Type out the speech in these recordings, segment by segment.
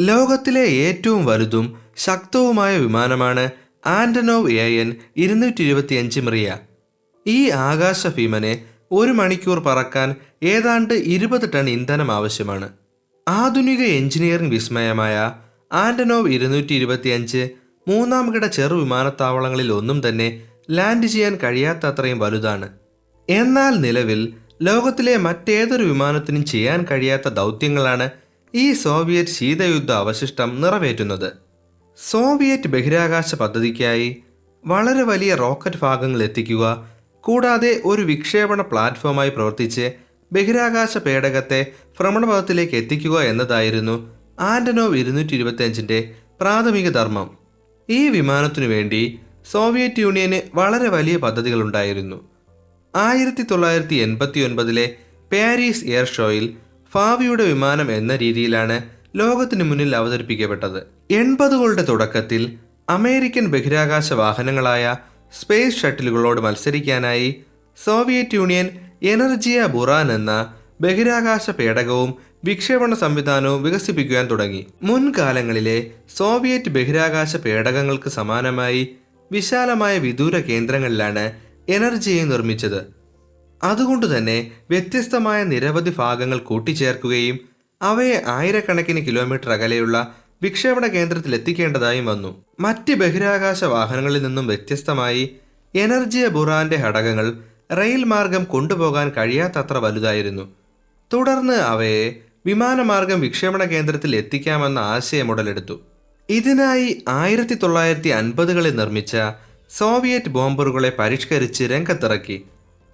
ലോകത്തിലെ ഏറ്റവും വലുതും ശക്തവുമായ വിമാനമാണ് ആൻഡനോവ് എ എൻ ഇരുന്നൂറ്റി ഇരുപത്തിയഞ്ച് മറിയ. ഈ ആകാശ ഭീമനെ ഒരു മണിക്കൂർ പറക്കാൻ ഏതാണ്ട് ഇരുപത് ടൺ ഇന്ധനം ആവശ്യമാണ്. ആധുനിക എഞ്ചിനീയറിംഗ് വിസ്മയമായ ആൻഡനോവ് ഇരുന്നൂറ്റി ഇരുപത്തിയഞ്ച് മൂന്നാം കിട ചെറു വിമാനത്താവളങ്ങളിൽ ഒന്നും തന്നെ ലാൻഡ് ചെയ്യാൻ കഴിയാത്തത്രയും വലുതാണ്. എന്നാൽ നിലവിൽ ലോകത്തിലെ മറ്റേതൊരു വിമാനത്തിനും ചെയ്യാൻ കഴിയാത്ത ദൗത്യങ്ങളാണ് ഈ സോവിയറ്റ് ശീതയുദ്ധ അവശിഷ്ടം നിറവേറ്റുന്നത്. സോവിയറ്റ് ബഹിരാകാശ പദ്ധതിക്കായി വളരെ വലിയ റോക്കറ്റ് ഭാഗങ്ങൾ എത്തിക്കുക കൂടാതെ ഒരു വിക്ഷേപണ പ്ലാറ്റ്ഫോമായി പ്രവർത്തിച്ച് ബഹിരാകാശ പേടകത്തെ ഭ്രമണപഥത്തിലേക്ക് എത്തിക്കുക എന്നതായിരുന്നു ആൻഡനോ ഇരുന്നൂറ്റി ഇരുപത്തിയഞ്ചിന്റെ പ്രാഥമിക ധർമ്മം. ഈ വിമാനത്തിനു വേണ്ടി സോവിയറ്റ് യൂണിയന് വളരെ വലിയ പദ്ധതികളുണ്ടായിരുന്നു. ആയിരത്തി തൊള്ളായിരത്തി എൺപത്തി ഒൻപതിലെ പാരീസ് എയർ ഷോയിൽ ഫാവിയുടെ വിമാനം എന്ന രീതിയിലാണ് ലോകത്തിന് മുന്നിൽ അവതരിപ്പിക്കപ്പെട്ടത്. എൺപതുകളുടെ തുടക്കത്തിൽ അമേരിക്കൻ ബഹിരാകാശ വാഹനങ്ങളായ സ്പേസ് ഷട്ടിലുകളോട് മത്സരിക്കാനായി സോവിയറ്റ് യൂണിയൻ എനർജിയ ബുറാൻ എന്ന ബഹിരാകാശ പേടകവും വിക്ഷേപണ സംവിധാനവും വികസിപ്പിക്കുവാൻ തുടങ്ങി. മുൻകാലങ്ങളിലെ സോവിയറ്റ് ബഹിരാകാശ പേടകങ്ങൾക്ക് സമാനമായി വിശാലമായ വിദൂര കേന്ദ്രങ്ങളിലാണ് എനർജിയെ നിർമ്മിച്ചത്. അതുകൊണ്ട് തന്നെ വ്യത്യസ്തമായ നിരവധി ഭാഗങ്ങൾ കൂട്ടിച്ചേർക്കുകയും അവയെ ആയിരക്കണക്കിന് കിലോമീറ്റർ അകലെയുള്ള വിക്ഷേപണ കേന്ദ്രത്തിൽ എത്തിക്കേണ്ടതായും വന്നു. മറ്റ് ബഹിരാകാശ വാഹനങ്ങളിൽ നിന്നും വ്യത്യസ്തമായി എനർജിയ ബുറാന്റെ ഘടകങ്ങൾ റെയിൽ മാർഗം കൊണ്ടുപോകാൻ കഴിയാത്തത്ര വലുതായിരുന്നു. തുടർന്ന് അവയെ വിമാനമാർഗം വിക്ഷേപണ കേന്ദ്രത്തിൽ എത്തിക്കാമെന്ന ആശയം ഉടലെടുത്തു. ഇതിനായി ആയിരത്തി തൊള്ളായിരത്തി അൻപതുകളിൽ നിർമ്മിച്ച സോവിയറ്റ് ബോംബറുകളെ പരിഷ്കരിച്ച് രംഗത്തിറക്കി.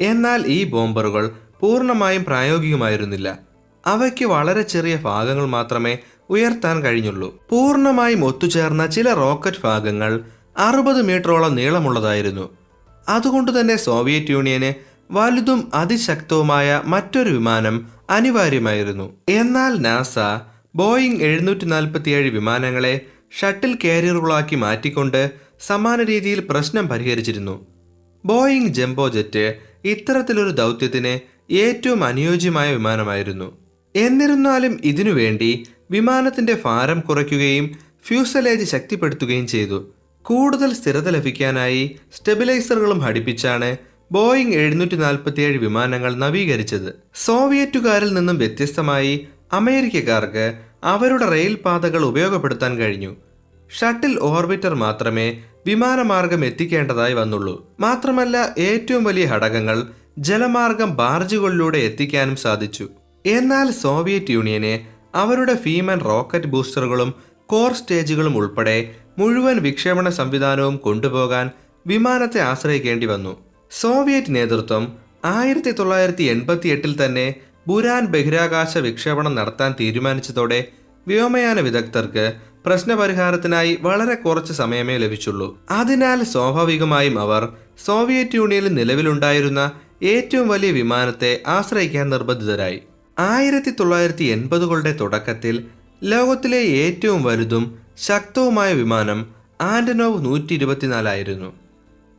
എന്നാൽ ഈ ബോംബറുകൾ പൂർണമായും പ്രായോഗികമായിരുന്നില്ല. അവയ്ക്ക് വളരെ ചെറിയ ഭാഗങ്ങൾ മാത്രമേ ഉയർത്താൻ കഴിഞ്ഞുള്ളൂ. പൂർണമായും ഒത്തുചേർന്ന ചില റോക്കറ്റ് ഭാഗങ്ങൾ അറുപത് മീറ്ററോളം നീളമുള്ളതായിരുന്നു. അതുകൊണ്ട് തന്നെ സോവിയറ്റ് യൂണിയന് വലുതും അതിശക്തവുമായ മറ്റൊരു വിമാനം അനിവാര്യമായിരുന്നു. എന്നാൽ നാസ ബോയിങ് എഴുന്നൂറ്റി നാൽപ്പത്തിയേഴ് വിമാനങ്ങളെ ഷട്ടിൽ കാരിയറുകളാക്കി മാറ്റിക്കൊണ്ട് സമാന രീതിയിൽ പ്രശ്നം പരിഹരിച്ചിരുന്നു. ബോയിങ് ജംബോ ജെറ്റ് ഇത്തരത്തിലൊരു ദൗത്യത്തിന് ഏറ്റവും അനുയോജ്യമായ വിമാനമായിരുന്നു. എന്നിരുന്നാലും ഇതിനുവേണ്ടി വിമാനത്തിന്റെ ഭാരം കുറയ്ക്കുകയും ഫ്യൂസലേജ് ശക്തിപ്പെടുത്തുകയും ചെയ്തു. കൂടുതൽ സ്ഥിരത ലഭിക്കാനായി സ്റ്റെബിലൈസറുകളും ഘടിപ്പിച്ചാണ് ബോയിങ് എഴുന്നൂറ്റി നാൽപ്പത്തിയേഴ് വിമാനങ്ങൾ നവീകരിച്ചത്. സോവിയറ്റുകാരിൽ നിന്നും വ്യത്യസ്തമായി അമേരിക്കക്കാർക്ക് അവരുടെ റെയിൽ പാതകൾ ഉപയോഗപ്പെടുത്താൻ കഴിഞ്ഞു. ഷട്ടിൽ ഓർബിറ്റർ മാത്രമേ വിമാനമാർഗം എത്തിക്കേണ്ടതായി വന്നുള്ളൂ. മാത്രമല്ല ഏറ്റവും വലിയ ഘടകങ്ങൾ ജലമാർഗം ബാർജുകളിലൂടെ എത്തിക്കാനും സാധിച്ചു. എന്നാൽ സോവിയറ്റ് യൂണിയനെ അവരുടെ ഫീമൻ റോക്കറ്റ് ബൂസ്റ്ററുകളും കോർ സ്റ്റേജുകളും ഉൾപ്പെടെ മുഴുവൻ വിക്ഷേപണ സംവിധാനവും കൊണ്ടുപോകാൻ വിമാനത്തെ ആശ്രയിക്കേണ്ടി വന്നു. സോവിയറ്റ് നേതൃത്വം ആയിരത്തി തൊള്ളായിരത്തി എൺപത്തി എട്ടിൽ തന്നെ ബുരാൻ ബഹിരാകാശ വിക്ഷേപണം നടത്താൻ തീരുമാനിച്ചതോടെ വ്യോമയാന വിദഗ്ധർക്ക് പ്രശ്നപരിഹാരത്തിനായി വളരെ കുറച്ച് സമയമേ ലഭിച്ചുള്ളൂ. അതിനാൽ സ്വാഭാവികമായും അവർ സോവിയറ്റ് യൂണിയനിൽ നിലവിലുണ്ടായിരുന്ന ഏറ്റവും വലിയ വിമാനത്തെ ആശ്രയിക്കാൻ നിർബന്ധിതരായി. ആയിരത്തി തൊള്ളായിരത്തി എൺപതുകളുടെ തുടക്കത്തിൽ ലോകത്തിലെ ഏറ്റവും വലുതും ശക്തവുമായ വിമാനം ആൻഡനോവ് നൂറ്റി ഇരുപത്തിനാലായിരുന്നു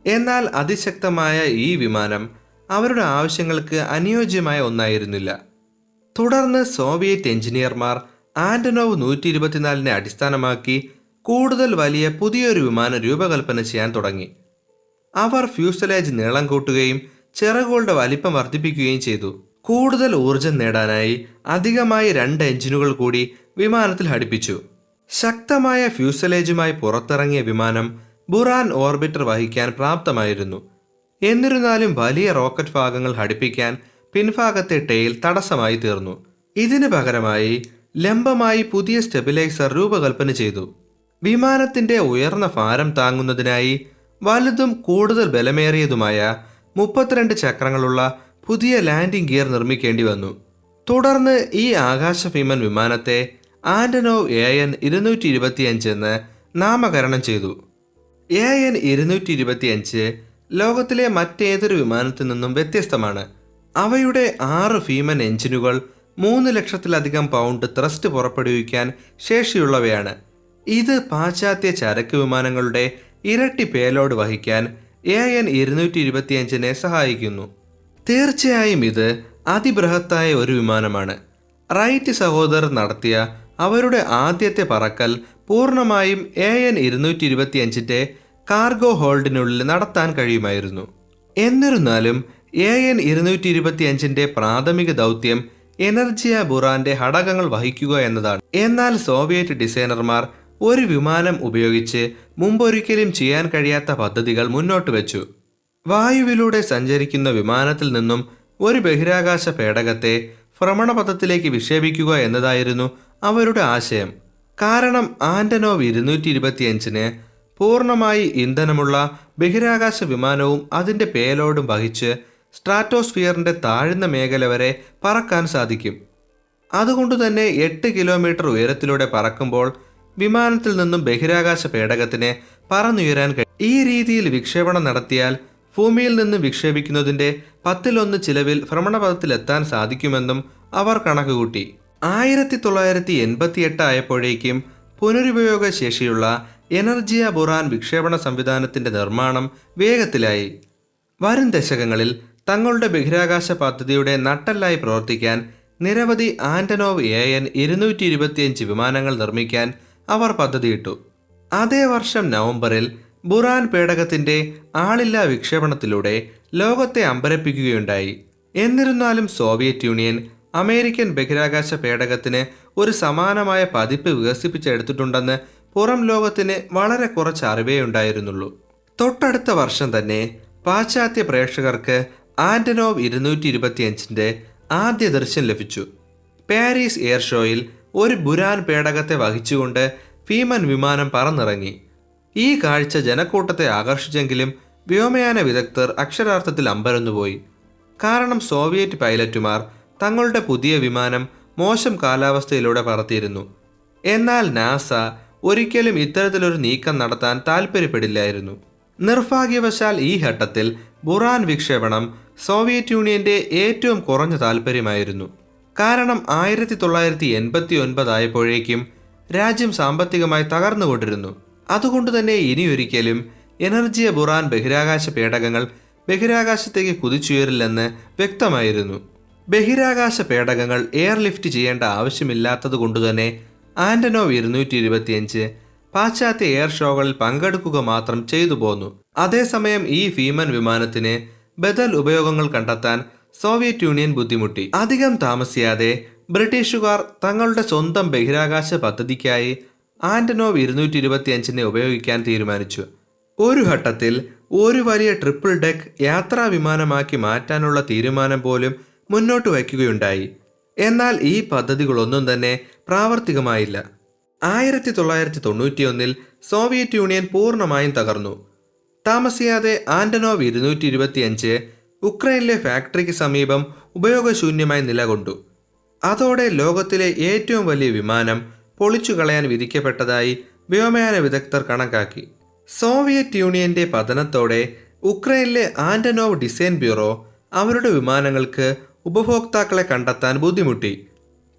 എന്നാൽ അതിശക്തമായ ഈ വിമാനം അവരുടെ ആവശ്യങ്ങൾക്ക് അനുയോജ്യമായ ഒന്നായിരുന്നില്ല. തുടർന്ന് സോവിയറ്റ് എഞ്ചിനീയർമാർ ആന്റനോവ് നൂറ്റി ഇരുപത്തിനാലിനെ അടിസ്ഥാനമാക്കി കൂടുതൽ വലിയ പുതിയൊരു വിമാനം രൂപകൽപ്പന ചെയ്യാൻ തുടങ്ങി. അവർ ഫ്യൂസലേജ് നീളം കൂട്ടുകയും ചിറകുകളുടെ വലിപ്പം വർദ്ധിപ്പിക്കുകയും ചെയ്തു. കൂടുതൽ ഊർജം നേടാനായി അധികമായി രണ്ട് എഞ്ചിനുകൾ കൂടി വിമാനത്തിൽ ഘടിപ്പിച്ചു. ശക്തമായ ഫ്യൂസലേജുമായി പുറത്തിറങ്ങിയ വിമാനം ബുറാൻ ഓർബിറ്റർ വഹിക്കാൻ പ്രാപ്തമായിരുന്നു. എന്നിരുന്നാലും വലിയ റോക്കറ്റ് ഭാഗങ്ങൾ ഘടിപ്പിക്കാൻ പിൻഭാഗത്തെ ടെയിൽ തടസ്സമായി തീർന്നു. ഇതിനു പകരമായി ലംബമായി പുതിയ സ്റ്റെബിലൈസർ രൂപകൽപ്പന ചെയ്തു. വിമാനത്തിന്റെ ഉയർന്ന ഭാരം താങ്ങുന്നതിനായി വലുതും കൂടുതൽ ബലമേറിയതുമായ മുപ്പത്തിരണ്ട് ചക്രങ്ങളുള്ള പുതിയ ലാൻഡിംഗ് ഗിയർ നിർമ്മിക്കേണ്ടി വന്നു. തുടർന്ന് ഈ ആകാശ ഭീമൻ വിമാനത്തെ ആൻഡനോവ് എ എൻ ഇരുന്നൂറ്റി ഇരുപത്തിയഞ്ച് എന്ന് നാമകരണം ചെയ്തു. എ എൻ ഇരുന്നൂറ്റി ഇരുപത്തിയഞ്ച് ലോകത്തിലെ മറ്റേതൊരു വിമാനത്തിൽ നിന്നും വ്യത്യസ്തമാണ്. അവയുടെ ആറ് ഭീമൻ എഞ്ചിനുകൾ മൂന്ന് ലക്ഷത്തിലധികം പൗണ്ട് ത്രസ്റ്റ് പുറപ്പെടുവിക്കാൻ ശേഷിയുള്ളവയാണ്. ഇത് പാശ്ചാത്യ ചരക്ക് വിമാനങ്ങളുടെ ഇരട്ടി പേലോഡ് വഹിക്കാൻ എ എൻ ഇരുന്നൂറ്റി ഇരുപത്തിയഞ്ചിനെ സഹായിക്കുന്നു. തീർച്ചയായും ഇത് അതിബൃഹത്തായ ഒരു വിമാനമാണ്. റൈറ്റ് സഹോദരർ നടത്തിയ അവരുടെ ആദ്യത്തെ പറക്കൽ പൂർണമായും എ എൻ ഇരുന്നൂറ്റി ഇരുപത്തിയഞ്ചിന്റെ കാർഗോ ഹോൾഡിനുള്ളിൽ നടത്താൻ കഴിയുമായിരുന്നു. എന്നിരുന്നാലും എ എൻ ഇരുന്നൂറ്റി ഇരുപത്തിയഞ്ചിന്റെ പ്രാഥമിക ദൗത്യം എനർജിയ ബുറാന്റെ ഘടകങ്ങൾ വഹിക്കുക എന്നതാണ്. എന്നാൽ സോവിയറ്റ് ഡിസൈനർമാർ ഒരു വിമാനം ഉപയോഗിച്ച് മുമ്പൊരിക്കലും ചെയ്യാൻ കഴിയാത്ത പദ്ധതികൾ മുന്നോട്ട് വെച്ചു. വായുവിലൂടെ സഞ്ചരിക്കുന്ന വിമാനത്തിൽ നിന്നും ഒരു ബഹിരാകാശ പേടകത്തെ ഭ്രമണപഥത്തിലേക്ക് വിക്ഷേപിക്കുക എന്നതായിരുന്നു അവരുടെ ആശയം. കാരണം ആന്റനോവ് ഇരുന്നൂറ്റി ഇരുപത്തിയഞ്ചിന് പൂർണമായി ഇന്ധനമുള്ള ബഹിരാകാശ വിമാനവും അതിന്റെ പേലോഡും വഹിച്ച് സ്ട്രാറ്റോസ്ഫിയറിന്റെ താഴ്ന്ന മേഖല വരെ പറക്കാൻ സാധിക്കും. അതുകൊണ്ട് തന്നെ എട്ട് കിലോമീറ്റർ ഉയരത്തിലൂടെ പറക്കുമ്പോൾ വിമാനത്തിൽ നിന്നും ബഹിരാകാശ പേടകത്തിന് പറന്നുയരാൻ കഴിയും. ഈ രീതിയിൽ വിക്ഷേപണം നടത്തിയാൽ ഭൂമിയിൽ നിന്ന് വിക്ഷേപിക്കുന്നതിന്റെ പത്തിലൊന്ന് ചിലവിൽ ഭ്രമണപഥത്തിലെത്താൻ സാധിക്കുമെന്നും അവർ കണക്കുകൂട്ടി. ആയിരത്തി തൊള്ളായിരത്തി എൺപത്തി എട്ട് ആയപ്പോഴേക്കും പുനരുപയോഗ ശേഷിയുള്ള എനർജിയ ബുറാൻ വിക്ഷേപണ സംവിധാനത്തിന്റെ നിർമ്മാണം വേഗത്തിലായി. വരും ദശകങ്ങളിൽ തങ്ങളുടെ ബഹിരാകാശ പദ്ധതിയുടെ നട്ടല്ലായി പ്രവർത്തിക്കാൻ നിരവധി ആന്റനോവ് എ എൻ ഇരുന്നൂറ്റി ഇരുപത്തിയഞ്ച് വിമാനങ്ങൾ നിർമ്മിക്കാൻ അവർ പദ്ധതിയിട്ടു. അതേ വർഷം നവംബറിൽ ബുറാൻ പേടകത്തിന്റെ ആളില്ലാ വിക്ഷേപണത്തിലൂടെ ലോകത്തെ അമ്പരപ്പിക്കുകയുണ്ടായി. എന്നിരുന്നാലും സോവിയറ്റ് യൂണിയൻ അമേരിക്കൻ ബഹിരാകാശ പേടകത്തിന് ഒരു സമാനമായ പതിപ്പ് വികസിപ്പിച്ചെടുത്തിട്ടുണ്ടെന്ന് പുറം ലോകത്തിന് വളരെ കുറച്ച് അറിവേ ഉണ്ടായിരുന്നുള്ളൂ. തൊട്ടടുത്ത വർഷം തന്നെ പാശ്ചാത്യ പ്രേക്ഷകർക്ക് ആന്റനോവ് ഇരുന്നൂറ്റി ഇരുപത്തിയഞ്ചിന്റെ ആദ്യ ദർശനം ലഭിച്ചു. പാരീസ് എയർ ഷോയിൽ ഒരു ബുരാൻ പേടകത്തെ വഹിച്ചുകൊണ്ട് ഭീമൻ വിമാനം പറന്നിറങ്ങി. ഈ കാഴ്ച ജനക്കൂട്ടത്തെ ആകർഷിച്ചെങ്കിലും വ്യോമയാന വിദഗ്ധർ അക്ഷരാർത്ഥത്തിൽ അമ്പരന്നുപോയി. കാരണം സോവിയറ്റ് പൈലറ്റുമാർ തങ്ങളുടെ പുതിയ വിമാനം മോശം കാലാവസ്ഥയിലൂടെ പറത്തിയിരുന്നു. എന്നാൽ നാസ ഒരിക്കലും ഇത്തരത്തിലൊരു നീക്കം നടത്താൻ താൽപ്പര്യപ്പെടില്ലായിരുന്നു നിർഭാഗ്യവശാൽ ഈ ഘട്ടത്തിൽ ബുറാൻ വിക്ഷേപണം സോവിയറ്റ് യൂണിയന്റെ ഏറ്റവും കുറഞ്ഞ താല്പര്യമായിരുന്നു കാരണം ആയിരത്തി തൊള്ളായിരത്തി എൺപത്തി ഒൻപതായപ്പോഴേക്കും രാജ്യം സാമ്പത്തികമായി തകർന്നുകൊണ്ടിരുന്നു. അതുകൊണ്ട് തന്നെ ഇനിയൊരിക്കലും എനർജിയ ബുറാൻ ബഹിരാകാശ പേടകങ്ങൾ ബഹിരാകാശത്തേക്ക് കുതിച്ചുയരില്ലെന്ന് വ്യക്തമായിരുന്നു. ബഹിരാകാശ പേടകങ്ങൾ എയർലിഫ്റ്റ് ചെയ്യേണ്ട ആവശ്യമില്ലാത്തത് കൊണ്ടുതന്നെ ആൻഡനോവ് ഇരുന്നൂറ്റി ഇരുപത്തിയഞ്ച് പാശ്ചാത്യ എയർ ഷോകളിൽ പങ്കെടുക്കുക മാത്രം ചെയ്തു പോന്നു. അതേസമയം ഈ ഭീമൻ വിമാനത്തിന് ബദൽ ഉപയോഗങ്ങൾ കണ്ടെത്താൻ സോവിയറ്റ് യൂണിയൻ ബുദ്ധിമുട്ടി. അധികം താമസിയാതെ ബ്രിട്ടീഷുകാർ തങ്ങളുടെ സ്വന്തം ബഹിരാകാശ പദ്ധതിക്കായി ആന്റനോവ് ഇരുന്നൂറ്റി ഇരുപത്തിയഞ്ചിനെ ഉപയോഗിക്കാൻ തീരുമാനിച്ചു. ഒരു ഘട്ടത്തിൽ ഒരു വലിയ ട്രിപ്പിൾ ഡെക്ക് യാത്രാ വിമാനമാക്കി മാറ്റാനുള്ള തീരുമാനം പോലും മുന്നോട്ട് വയ്ക്കുകയുണ്ടായി. എന്നാൽ ഈ പദ്ധതികളൊന്നും തന്നെ പ്രാവർത്തികമായില്ല. ആയിരത്തി തൊള്ളായിരത്തി തൊണ്ണൂറ്റിയൊന്നിൽ സോവിയറ്റ് യൂണിയൻ പൂർണമായും തകർന്നു. താമസിയാതെ ആൻഡനോവ് ഇരുന്നൂറ്റി ഇരുപത്തിയഞ്ച് ഉക്രൈനിലെ ഫാക്ടറിക്ക് സമീപം ഉപയോഗശൂന്യമായി നിലകൊണ്ടു. അതോടെ ലോകത്തിലെ ഏറ്റവും വലിയ വിമാനം പൊളിച്ചു കളയാൻ വിധിക്കപ്പെട്ടതായി വ്യോമയാന വിദഗ്ധർ കണക്കാക്കി. സോവിയറ്റ് യൂണിയന്റെ പതനത്തോടെ ഉക്രൈനിലെ ആൻഡനോവ് ഡിസൈൻ ബ്യൂറോ അവരുടെ വിമാനങ്ങൾക്ക് ഉപഭോക്താക്കളെ കണ്ടെത്താൻ ബുദ്ധിമുട്ടി.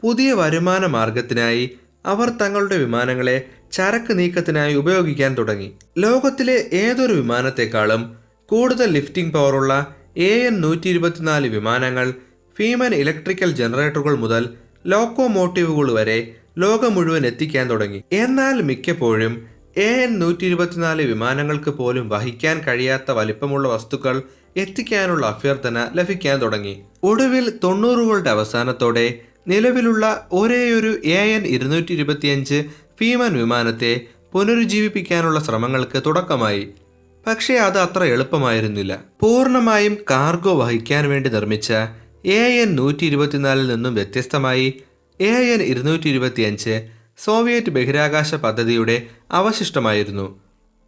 പുതിയ വരുമാന മാർഗത്തിനായി അവർ തങ്ങളുടെ വിമാനങ്ങളെ ചരക്ക് നീക്കത്തിനായി ഉപയോഗിക്കാൻ തുടങ്ങി. ലോകത്തിലെ ഏതൊരു വിമാനത്തെക്കാളും കൂടുതൽ ലിഫ്റ്റിംഗ് പവറുള്ള എ എൻ നൂറ്റി ഇരുപത്തിനാല് വിമാനങ്ങൾ ഫീമൻ ഇലക്ട്രിക്കൽ ജനറേറ്ററുകൾ മുതൽ ലോക്കോമോട്ടീവുകൾ വരെ ലോകം മുഴുവൻ എത്തിക്കാൻ തുടങ്ങി. എന്നാൽ മിക്കപ്പോഴും എ എൻ നൂറ്റി ഇരുപത്തിനാല് വിമാനങ്ങൾക്ക് പോലും വഹിക്കാൻ കഴിയാത്ത വലിപ്പമുള്ള വസ്തുക്കൾ എത്തിക്കാനുള്ള അഭ്യർത്ഥന ലഭിക്കാൻ തുടങ്ങി. ഒടുവിൽ തൊണ്ണൂറുകളുടെ അവസാനത്തോടെ നിലവിലുള്ള ഒരേയൊരു എ എൻ ഇരുന്നൂറ്റി ഇരുപത്തിയഞ്ച് ഫീമൻ വിമാനത്തെ പുനരുജ്ജീവിപ്പിക്കാനുള്ള ശ്രമങ്ങൾക്ക് തുടക്കമായി. പക്ഷേ അത് അത്ര എളുപ്പമായിരുന്നില്ല. പൂർണമായും കാർഗോ വഹിക്കാൻ വേണ്ടി നിർമ്മിച്ച എ എൻ നൂറ്റി ഇരുപത്തിനാലിൽ നിന്നും വ്യത്യസ്തമായി എ എൻ ഇരുന്നൂറ്റി ഇരുപത്തിയഞ്ച് സോവിയറ്റ് ബഹിരാകാശ പദ്ധതിയുടെ അവശിഷ്ടമായിരുന്നു.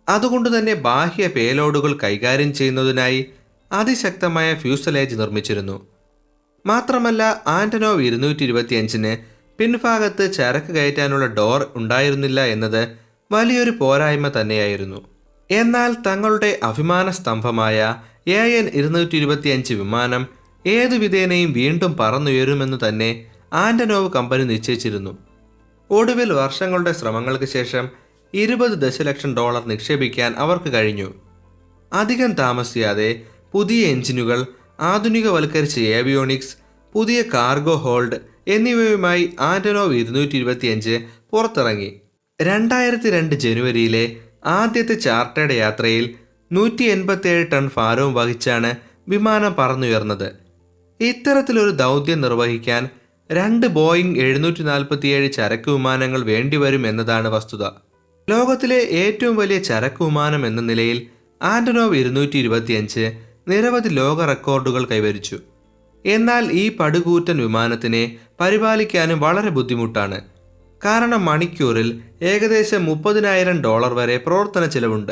അതുകൊണ്ട് തന്നെ ബാഹ്യ പേലോഡുകൾ കൈകാര്യം ചെയ്യുന്നതിനായി അതിശക്തമായ ഫ്യൂസലേജ് നിർമ്മിച്ചിരുന്നു. മാത്രമല്ല ആന്റനോവ് ഇരുന്നൂറ്റി ഇരുപത്തിയഞ്ചിന് പിൻഭാഗത്ത് ചരക്ക് കയറ്റാനുള്ള ഡോർ ഉണ്ടായിരുന്നില്ല എന്നത് വലിയൊരു പോരായ്മ തന്നെയായിരുന്നു. എന്നാൽ തങ്ങളുടെ അഭിമാന സ്തംഭമായ എ എൻ ഇരുന്നൂറ്റി ഇരുപത്തിയഞ്ച് വിമാനം ഏതു വിധേനയും വീണ്ടും പറന്നുയരുമെന്ന് തന്നെ ആന്റനോവ് കമ്പനി നിശ്ചയിച്ചിരുന്നു. ഒടുവിൽ വർഷങ്ങളുടെ ശ്രമങ്ങൾക്ക് ശേഷം ഇരുപത് ദശലക്ഷം ഡോളർ നിക്ഷേപിക്കാൻ അവർക്ക് കഴിഞ്ഞു. അധികം താമസിയാതെ പുതിയ എഞ്ചിനുകൾ ആധുനികവൽക്കരിച്ച ഏവിയോണിക്സ് പുതിയ കാർഗോ ഹോൾഡ് എന്നിവയുമായി ആന്റനോവ് ഇരുന്നൂറ്റി ഇരുപത്തിയഞ്ച് പുറത്തിറങ്ങി. രണ്ടായിരത്തി രണ്ട് ജനുവരിയിലെ ആദ്യത്തെ ചാർട്ടേഡ് യാത്രയിൽ നൂറ്റി എൺപത്തിയേഴ് ടൺ ഭാരവും വഹിച്ചാണ് വിമാനം പറന്നുയർന്നത്. ഇത്തരത്തിലൊരു ദൗത്യം നിർവഹിക്കാൻ രണ്ട് ബോയിങ് എഴുന്നൂറ്റി നാൽപ്പത്തിയേഴ് ചരക്ക് വിമാനങ്ങൾ വേണ്ടിവരും എന്നതാണ് വസ്തുത. ലോകത്തിലെ ഏറ്റവും വലിയ ചരക്ക് വിമാനം എന്ന നിലയിൽ ആന്റനോവ് ഇരുന്നൂറ്റി ഇരുപത്തിയഞ്ച് നിരവധി ലോക റെക്കോർഡുകൾ കൈവരിച്ചു. എന്നാൽ ഈ പടുകൂറ്റൻ വിമാനത്തിനെ പരിപാലിക്കാനും വളരെ ബുദ്ധിമുട്ടാണ്. കാരണം മണിക്കൂറിൽ ഏകദേശം മുപ്പതിനായിരം ഡോളർ വരെ പ്രവർത്തന ചെലവുണ്ട്.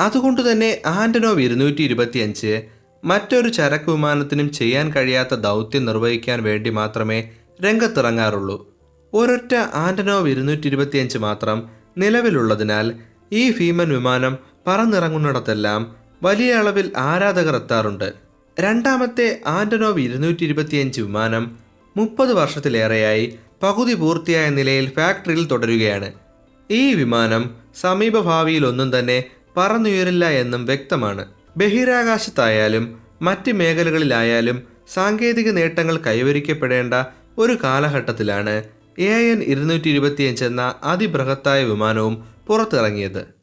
അതുകൊണ്ട് തന്നെ ആന്റനോവ് ഇരുന്നൂറ്റി ഇരുപത്തിയഞ്ച് മറ്റൊരു ചരക്ക് വിമാനത്തിനും ചെയ്യാൻ കഴിയാത്ത ദൗത്യം നിർവഹിക്കാൻ വേണ്ടി മാത്രമേ രംഗത്തിറങ്ങാറുള്ളൂ. ഒരൊറ്റ ആന്റനോവ് ഇരുന്നൂറ്റി ഇരുപത്തിയഞ്ച് മാത്രം നിലവിലുള്ളതിനാൽ ഈ ഭീമൻ വിമാനം പറന്നിറങ്ങുന്നിടത്തെല്ലാം വലിയ അളവിൽ ആരാധകർ എത്താറുണ്ട്. രണ്ടാമത്തെ ആന്റനോവ് ഇരുന്നൂറ്റി ഇരുപത്തിയഞ്ച് വിമാനം മുപ്പത് വർഷത്തിലേറെയായി പകുതി പൂർത്തിയായ നിലയിൽ ഫാക്ടറിയിൽ തുടരുകയാണ്. ഈ വിമാനം സമീപഭാവിയിൽ ഒന്നും തന്നെ പറന്നുയരില്ല എന്നും വ്യക്തമാണ്. ബഹിരാകാശത്തായാലും മറ്റ് മേഖലകളിലായാലും സാങ്കേതിക നേട്ടങ്ങൾ കൈവരിക്കപ്പെടേണ്ട ഒരു കാലഘട്ടത്തിലാണ് എ എൻ ഇരുന്നൂറ്റി ഇരുപത്തിയഞ്ച് എന്ന അതിബൃഹത്തായ വിമാനവും പുറത്തിറങ്ങിയത്.